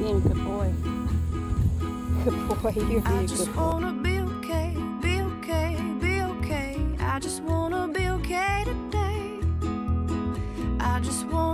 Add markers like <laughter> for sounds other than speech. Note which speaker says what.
Speaker 1: being a Good boy. <laughs> Good boy. You're
Speaker 2: I
Speaker 1: being a good boy.
Speaker 2: wanna be okay, be okay, be okay. I just wanna be okay today. I just wanna